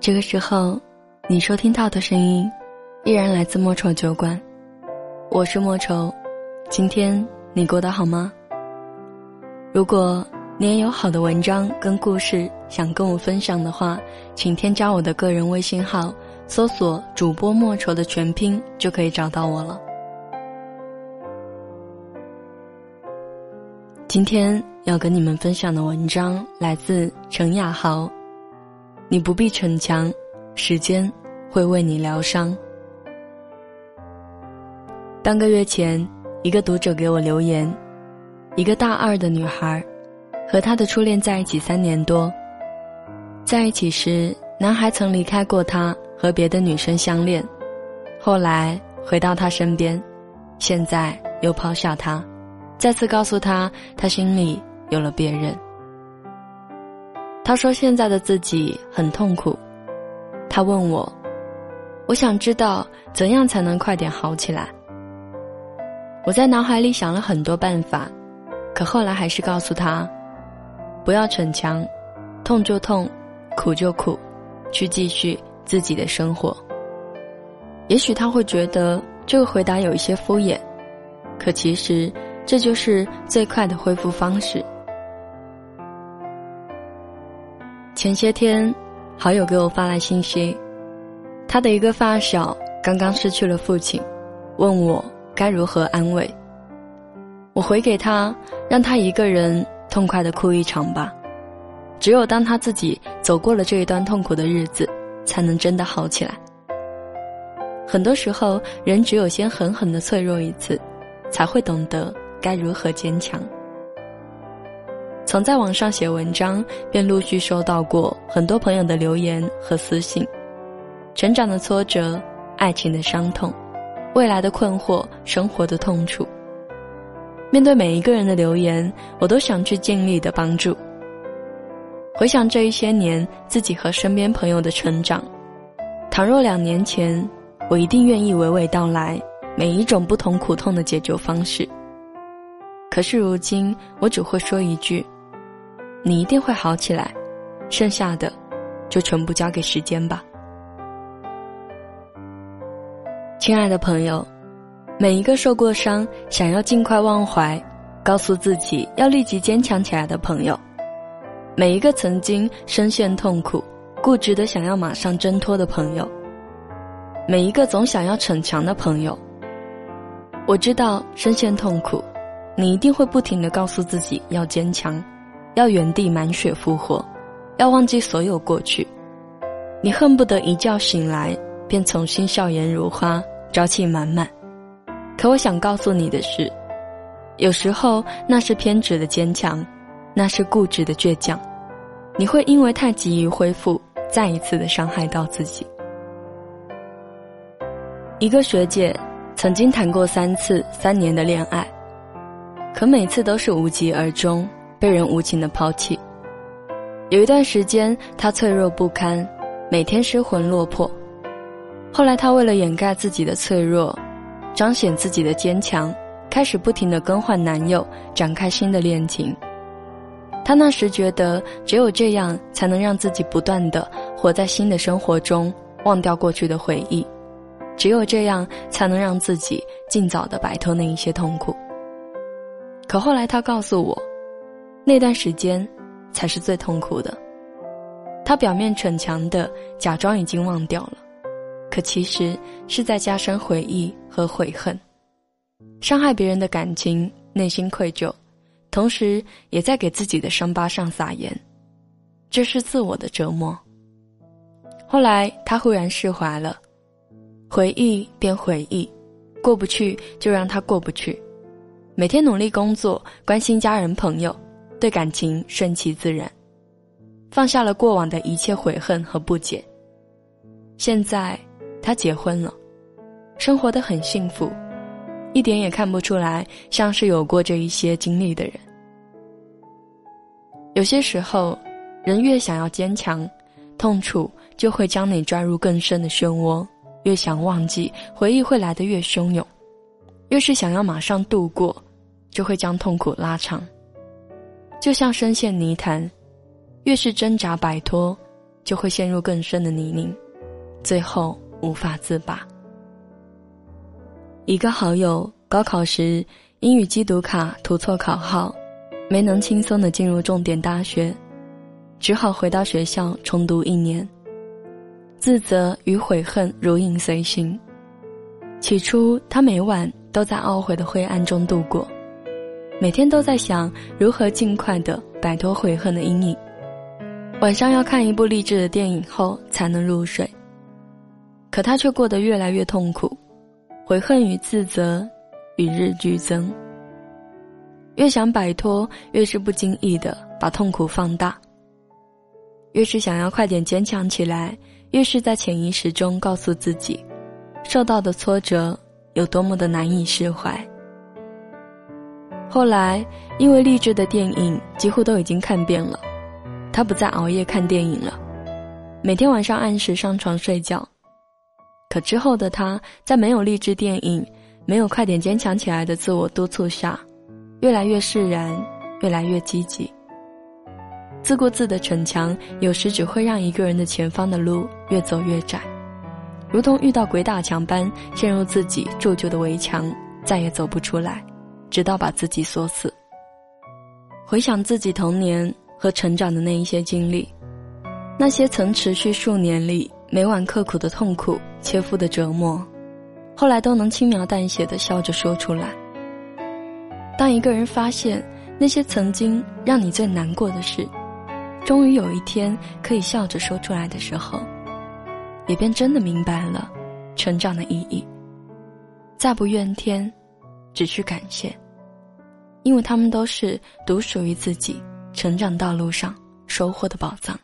这个时候，你收听到的声音，依然来自莫愁酒馆。我是莫愁，今天你过得好吗？如果你也有好的文章跟故事想跟我分享的话，请添加我的个人微信号，搜索“主播莫愁”的全拼，就可以找到我了。今天要跟你们分享的文章来自陈雅豪。你不必逞强，时间会为你疗伤。半个月前，一个读者给我留言：一个大二的女孩，和她的初恋在一起三年多。在一起时，男孩曾离开过她，和别的女生相恋，后来回到她身边，现在又抛下她，再次告诉她，他心里有了别人。他说：“现在的自己很痛苦。”他问我：“我想知道怎样才能快点好起来。”我在脑海里想了很多办法，可后来还是告诉他：“不要逞强，痛就痛，苦就苦，去继续自己的生活。”也许他会觉得这个回答有一些敷衍，可其实这就是最快的恢复方式。前些天，好友给我发来信息，他的一个发小刚刚失去了父亲，问我该如何安慰。我回给他，让他一个人痛快的哭一场吧。只有当他自己走过了这一段痛苦的日子，才能真的好起来。很多时候，人只有先狠狠的脆弱一次，才会懂得该如何坚强。曾在网上写文章，便陆续收到过很多朋友的留言和私信，成长的挫折，爱情的伤痛，未来的困惑，生活的痛楚。面对每一个人的留言，我都想去尽力的帮助。回想这一些年自己和身边朋友的成长，倘若两年前，我一定愿意娓娓道来每一种不同苦痛的解决方式。可是如今，我只会说一句。你一定会好起来，剩下的就全部交给时间吧。亲爱的朋友，每一个受过伤、想要尽快忘怀、告诉自己要立即坚强起来的朋友，每一个曾经深陷痛苦、固执的想要马上挣脱的朋友，每一个总想要逞强的朋友，我知道深陷痛苦，你一定会不停的告诉自己要坚强。要原地满血复活，要忘记所有过去。你恨不得一觉醒来便重新笑颜如花，朝气满满。可我想告诉你的是，有时候那是偏执的坚强，那是固执的倔强。你会因为太急于恢复，再一次的伤害到自己。一个学姐曾经谈过三次三年的恋爱，可每次都是无疾而终。被人无情的抛弃，有一段时间，他脆弱不堪，每天失魂落魄。后来，他为了掩盖自己的脆弱，彰显自己的坚强，开始不停的更换男友，展开新的恋情。他那时觉得，只有这样，才能让自己不断的活在新的生活中，忘掉过去的回忆。只有这样，才能让自己尽早的摆脱那一些痛苦。可后来，他告诉我。那段时间，才是最痛苦的。他表面逞强的假装已经忘掉了，可其实是在加深回忆和悔恨，伤害别人的感情，内心愧疚，同时也在给自己的伤疤上撒盐，这是自我的折磨。后来他忽然释怀了，回忆便回忆，过不去就让他过不去，每天努力工作，关心家人朋友。对感情顺其自然，放下了过往的一切悔恨和不解。现在，他结婚了，生活的很幸福，一点也看不出来像是有过这一些经历的人。有些时候，人越想要坚强，痛楚就会将你抓入更深的漩涡；越想忘记，回忆会来得越汹涌；越是想要马上度过，就会将痛苦拉长。就像深陷泥潭，越是挣扎摆脱，就会陷入更深的泥泞，最后无法自拔。一个好友高考时英语机读卡涂错考号，没能轻松的进入重点大学，只好回到学校重读一年。自责与悔恨如影随形。起初，他每晚都在懊悔的灰暗中度过，每天都在想如何尽快的摆脱悔恨的阴影。晚上要看一部励志的电影后才能入睡，可他却过得越来越痛苦，悔恨与自责与日俱增。越想摆脱，越是不经意的把痛苦放大；越是想要快点坚强起来，越是在潜意识中告诉自己，受到的挫折有多么的难以释怀。后来，因为励志的电影几乎都已经看遍了。他不再熬夜看电影了，每天晚上按时上床睡觉。可之后的他，在没有励志电影、没有快点坚强起来的自我督促下，越来越释然，越来越积极。自顾自的逞强，有时只会让一个人的前方的路越走越窄，如同遇到鬼打墙般陷入自己铸就的围墙，再也走不出来，直到把自己锁死。回想自己童年。和成长的那一些经历，那些曾持续数年里每晚刻苦的痛苦、切肤的折磨，后来都能轻描淡写的笑着说出来。当一个人发现那些曾经让你最难过的事，终于有一天可以笑着说出来的时候，也便真的明白了成长的意义。再不怨天，只需感谢，因为他们都是独属于自己。成长道路上收获的宝藏，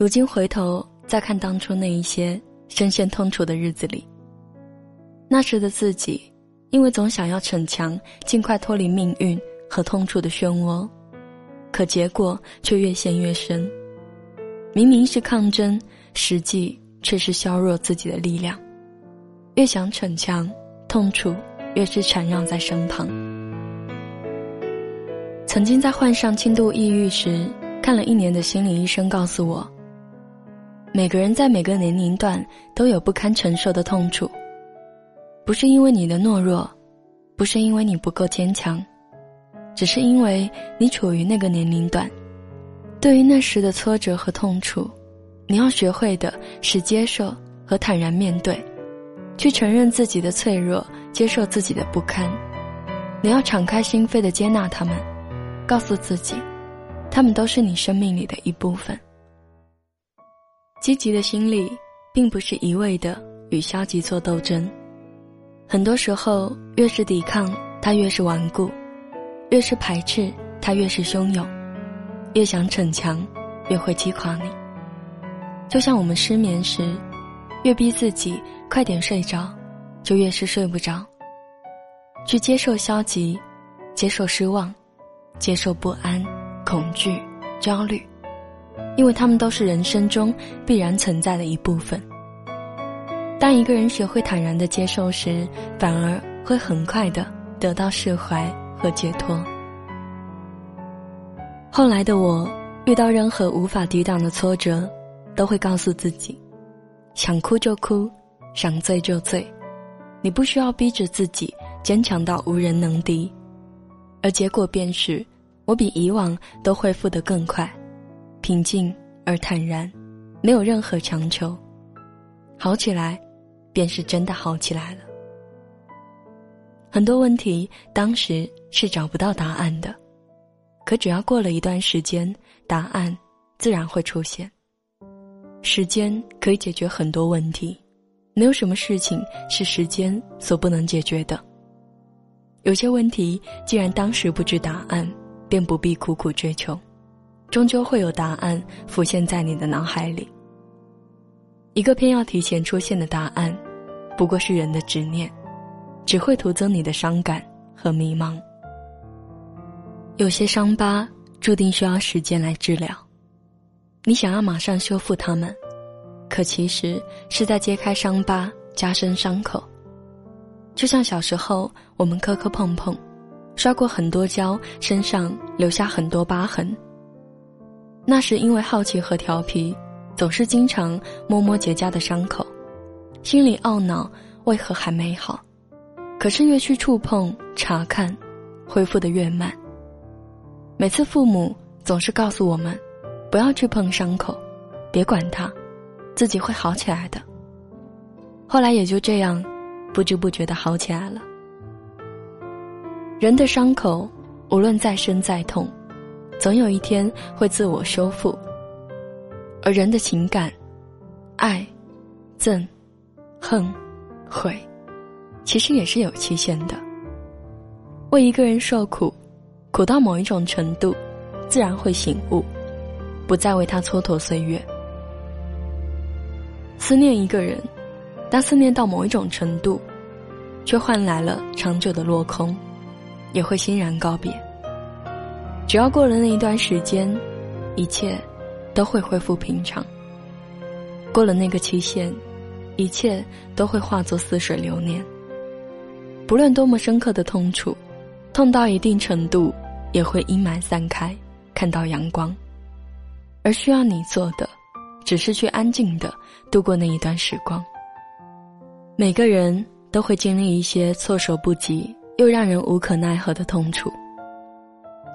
如今回头再看当初那一些深陷痛楚的日子里，那时的自己，因为总想要逞强，尽快脱离命运和痛楚的漩涡，可结果却越陷越深。明明是抗争，实际却是削弱自己的力量。越想逞强，痛楚越是缠绕在身旁。曾经在患上轻度抑郁时，看了一年的心理医生告诉我，每个人在每个年龄段都有不堪承受的痛楚，不是因为你的懦弱，不是因为你不够坚强，只是因为你处于那个年龄段。对于那时的挫折和痛楚，你要学会的是接受和坦然面对，去承认自己的脆弱，接受自己的不堪，你要敞开心扉的接纳他们。告诉自己，他们都是你生命里的一部分。积极的心理，并不是一味的与消极做斗争。很多时候，越是抵抗，它越是顽固；越是排斥，它越是汹涌；越想逞强，越会击垮你。就像我们失眠时，越逼自己快点睡着，就越是睡不着。去接受消极，接受失望。接受不安、恐惧、焦虑，因为他们都是人生中必然存在的一部分。当一个人学会坦然的接受时，反而会很快的得到释怀和解脱。后来的我，遇到任何无法抵挡的挫折，都会告诉自己：想哭就哭，想醉就醉，你不需要逼着自己坚强到无人能敌。而结果便是，我比以往都恢复得更快，平静而坦然，没有任何强求。好起来，便是真的好起来了。很多问题当时是找不到答案的，可只要过了一段时间，答案自然会出现。时间可以解决很多问题，没有什么事情是时间所不能解决的。有些问题，既然当时不知答案，便不必苦苦追求，终究会有答案浮现在你的脑海里。一个偏要提前出现的答案，不过是人的执念，只会徒增你的伤感和迷茫。有些伤疤注定需要时间来治疗，你想要马上修复它们，可其实是在揭开伤疤，加深伤口。就像小时候，我们磕磕碰碰，摔过很多跤，身上留下很多疤痕。那时因为好奇和调皮，总是经常摸摸结痂的伤口，心里懊恼为何还没好。可是越去触碰、查看，恢复的越慢。每次父母总是告诉我们，不要去碰伤口，别管它，自己会好起来的。后来也就这样，不知不觉的好起来了。人的伤口，无论再深再痛，总有一天会自我修复。而人的情感，爱、憎、恨、悔。其实也是有期限的。为一个人受苦，苦到某一种程度，自然会醒悟，不再为他蹉跎岁月。思念一个人，当思念到某一种程度，却换来了长久的落空，也会欣然告别。只要过了那一段时间，一切都会恢复平常。过了那个期限，一切都会化作似水流年。不论多么深刻的痛楚，痛到一定程度，也会阴霾散开，看到阳光。而需要你做的，只是去安静的度过那一段时光。每个人都会经历一些措手不及又让人无可奈何的痛楚。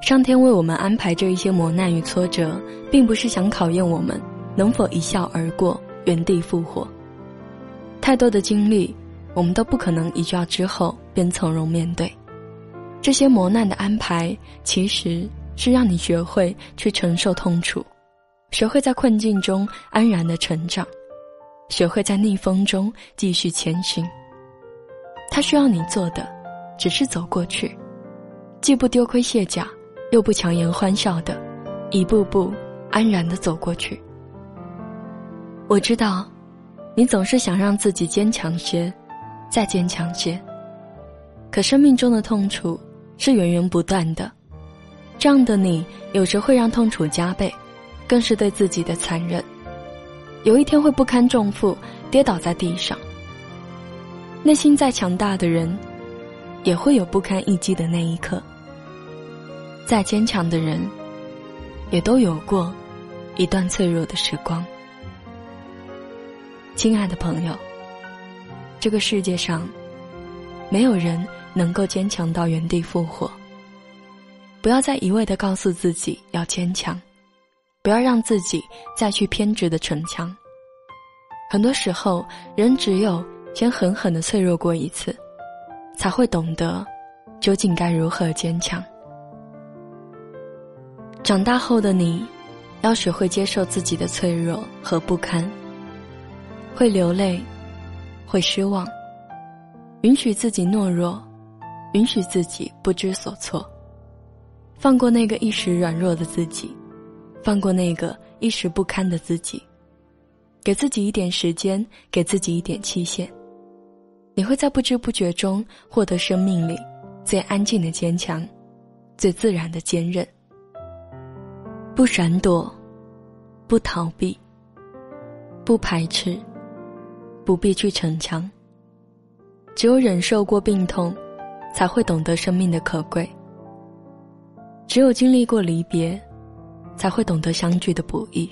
上天为我们安排这一些磨难与挫折，并不是想考验我们能否一笑而过，原地复活。太多的经历。我们都不可能一觉之后便从容面对，这些磨难的安排，其实是让你学会去承受痛楚，学会在困境中安然的成长，学会在逆风中继续前行。他需要你做的，只是走过去，既不丢盔卸甲，又不强颜欢笑的，一步步安然的走过去。我知道，你总是想让自己坚强些。再坚强些。可生命中的痛楚是源源不断的，这样的你有时会让痛楚加倍，更是对自己的残忍。有一天会不堪重负，跌倒在地上。内心再强大的人，也会有不堪一击的那一刻。再坚强的人，也都有过一段脆弱的时光。亲爱的朋友。这个世界上，没有人能够坚强到原地复活。不要再一味的告诉自己要坚强，不要让自己再去偏执的逞强。很多时候，人只有先狠狠的脆弱过一次，才会懂得究竟该如何坚强。长大后的你，要学会接受自己的脆弱和不堪，会流泪。会失望，允许自己懦弱，允许自己不知所措，放过那个一时软弱的自己，放过那个一时不堪的自己，给自己一点时间，给自己一点期限，你会在不知不觉中获得生命里最安静的坚强，最自然的坚韧。不闪躲，不逃避，不排斥。不必去逞强。只有忍受过病痛，才会懂得生命的可贵；只有经历过离别，才会懂得相聚的不易；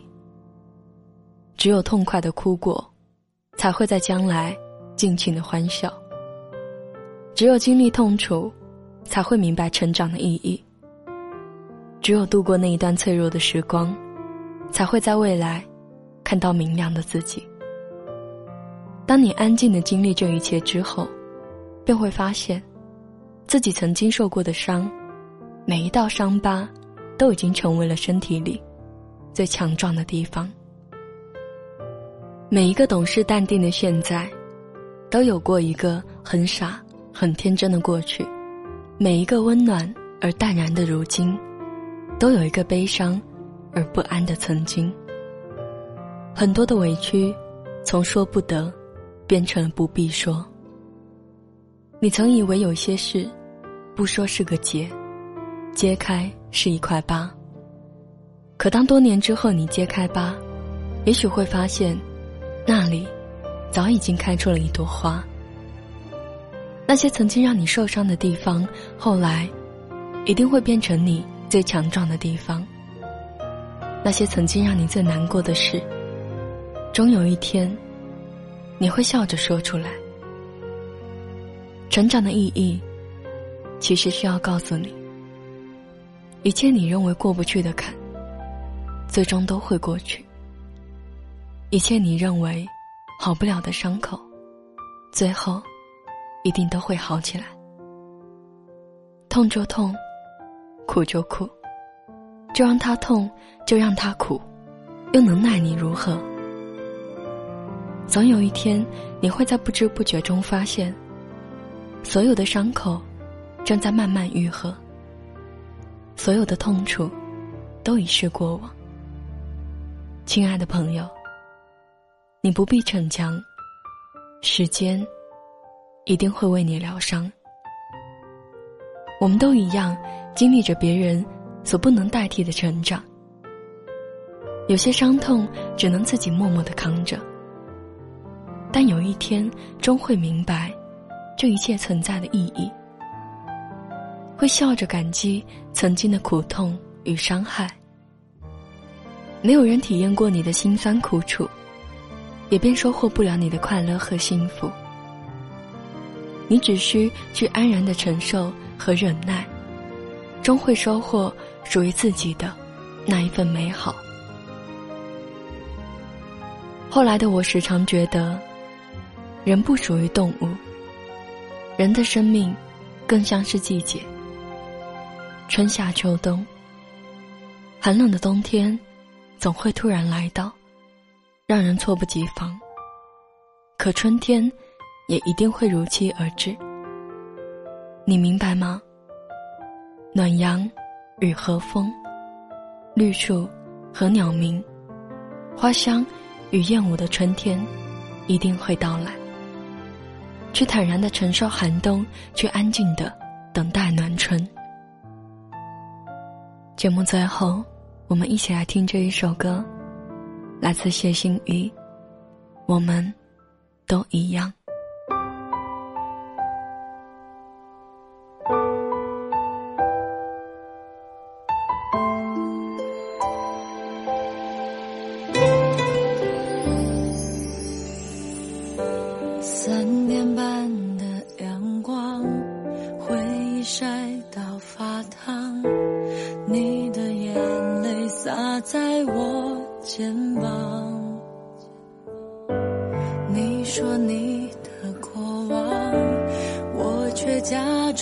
只有痛快的哭过，才会在将来尽情的欢笑；只有经历痛楚，才会明白成长的意义；只有度过那一段脆弱的时光，才会在未来看到明亮的自己。当你安静的经历这一切之后，便会发现，自己曾经受过的伤，每一道伤疤，都已经成为了身体里最强壮的地方。每一个懂事淡定的现在，都有过一个很傻、很天真的过去；每一个温暖而淡然的如今，都有一个悲伤而不安的曾经。很多的委屈，从说不得。变成了不必说。你曾以为有些事，不说是个结，揭开是一块疤。可当多年之后你揭开疤，也许会发现，那里早已经开出了一朵花。那些曾经让你受伤的地方，后来一定会变成你最强壮的地方。那些曾经让你最难过的事，终有一天，你会笑着说出来。成长的意义，其实是要告诉你，一切你认为过不去的坎，最终都会过去；一切你认为好不了的伤口，最后一定都会好起来。痛就痛，苦就苦，就让它痛，就让它苦，又能奈你如何？总有一天，你会在不知不觉中发现，所有的伤口正在慢慢愈合，所有的痛楚都已是过往。亲爱的朋友，你不必逞强，时间一定会为你疗伤。我们都一样，经历着别人所不能代替的成长。有些伤痛只能自己默默的扛着。但有一天，终会明白，这一切存在的意义。会笑着感激曾经的苦痛与伤害。没有人体验过你的辛酸苦楚，也便收获不了你的快乐和幸福。你只需去安然的承受和忍耐，终会收获属于自己的那一份美好。后来的我时常觉得。人不属于动物，人的生命更像是季节。春夏秋冬，寒冷的冬天总会突然来到，让人猝不及防。可春天也一定会如期而至。你明白吗？暖阳与和风，绿树和鸟鸣，花香与燕舞的春天一定会到来。去坦然的承受寒冬，去安静的等待暖春。节目最后，我们一起来听这一首歌，来自谢欣宇，《我们都一样》。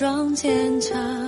装坚强。